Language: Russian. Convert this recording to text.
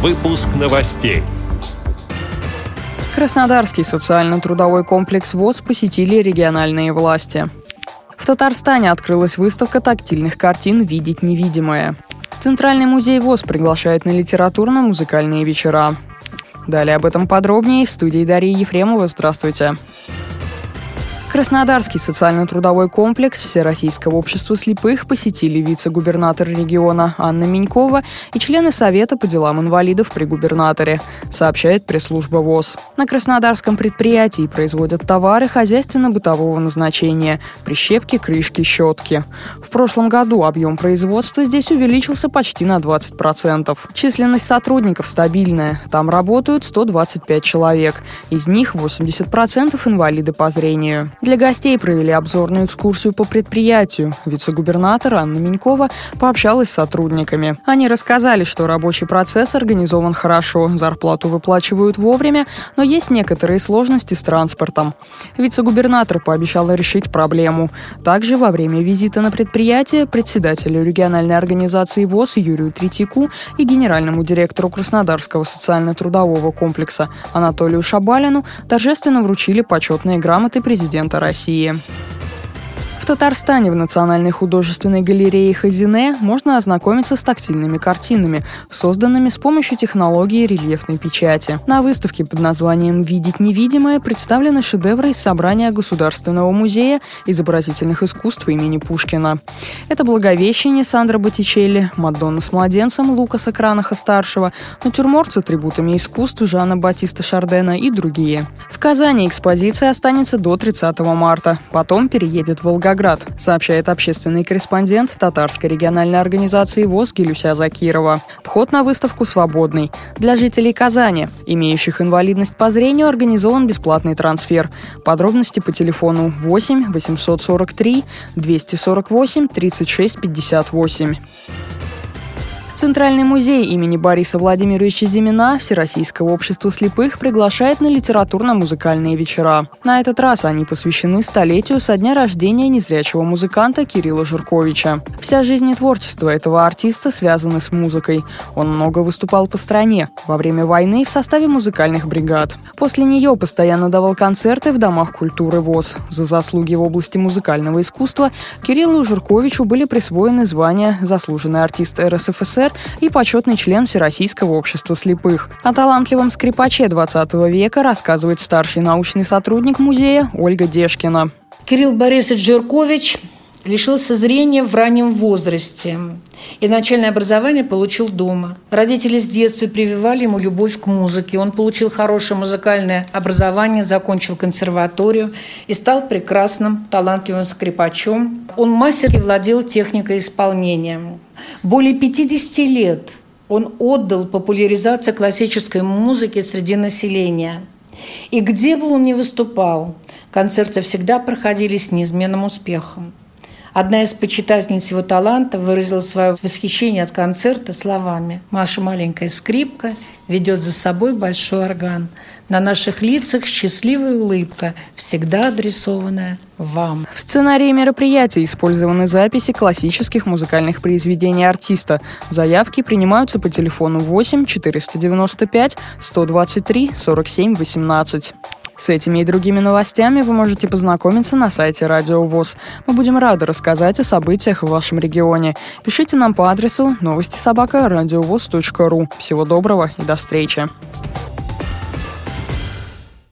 Выпуск новостей. Краснодарский социально-трудовой комплекс ВОЗ посетили региональные власти. В Татарстане открылась выставка тактильных картин «Видеть невидимое». Центральный музей ВОЗ приглашает на литературно-музыкальные вечера. Далее об этом подробнее в студии Дарьи Ефремова. Здравствуйте. Краснодарский социально-трудовой комплекс Всероссийского общества слепых посетили вице-губернатор региона Анна Минькова и члены Совета по делам инвалидов при губернаторе, сообщает пресс-служба ВОЗ. На краснодарском предприятии производят товары хозяйственно-бытового назначения – прищепки, крышки, щетки. В прошлом году объем производства здесь увеличился почти на 20%. Численность сотрудников стабильная. Там работают 125 человек. Из них 80% инвалиды по зрению. Для гостей провели обзорную экскурсию по предприятию. Вице-губернатор Анна Минькова пообщалась с сотрудниками. Они рассказали, что рабочий процесс организован хорошо, зарплату выплачивают вовремя, но есть некоторые сложности с транспортом. Вице-губернатор пообещала решить проблему. Также во время визита на предприятие председателю региональной организации ВОЗ Юрию Третьяку и генеральному директору Краснодарского социально-трудового комплекса Анатолию Шабалину торжественно вручили почетные грамоты президента президента России. Татарстане в Национальной художественной галерее Хазине можно ознакомиться с тактильными картинами, созданными с помощью технологии рельефной печати. На выставке под названием «Видеть невидимое» представлены шедевры из собрания Государственного музея изобразительных искусств имени Пушкина. Это «Благовещение» Сандра Боттичелли, «Мадонна с младенцем» Лукаса Кранаха-старшего, «Натюрморт с атрибутами искусств» Жана Батиста Шардена и другие. В Казани экспозиция останется до 30 марта, потом переедет в Волгоград Волгоград, сообщает общественный корреспондент татарской региональной организации ВОЗ Гелюся Закирова. Вход на выставку свободный. Для жителей Казани, имеющих инвалидность по зрению, организован бесплатный трансфер. Подробности по телефону 8 843 248 36 58. Центральный музей имени Бориса Владимировича Зимина Всероссийского общества слепых приглашает на литературно-музыкальные вечера. На этот раз они посвящены столетию со дня рождения незрячего музыканта Кирилла Журковича. Вся жизнь и творчество этого артиста связаны с музыкой. Он много выступал по стране, во время войны в составе музыкальных бригад. После нее постоянно давал концерты в домах культуры ВОЗ. За заслуги в области музыкального искусства Кириллу Журковичу были присвоены звания «Заслуженный артист РСФСР» СССР и почетный член Всероссийского общества слепых. О талантливом скрипаче 20 века рассказывает старший научный сотрудник музея Ольга Дешкина. Кирилл Борисович Жиркович лишился зрения в раннем возрасте и начальное образование получил дома. Родители с детства прививали ему любовь к музыке. Он получил хорошее музыкальное образование, закончил консерваторию и стал прекрасным, талантливым скрипачом. Он мастерски владел техникой исполнения. Более 50 лет он отдал популяризации классической музыки среди населения. И где бы он ни выступал, концерты всегда проходили с неизменным успехом. Одна из почитательниц его таланта выразила свое восхищение от концерта словами «Маша маленькая скрипка ведет за собой большой орган. На наших лицах счастливая улыбка, всегда адресованная вам». В сценарии мероприятия использованы записи классических музыкальных произведений артиста. Заявки принимаются по телефону 8 495 123 47 18. С этими и другими новостями вы можете познакомиться на сайте Радио ВОЗ. Мы будем рады рассказать о событиях в вашем регионе. Пишите нам по адресу новости собака ру. Всего доброго и до встречи.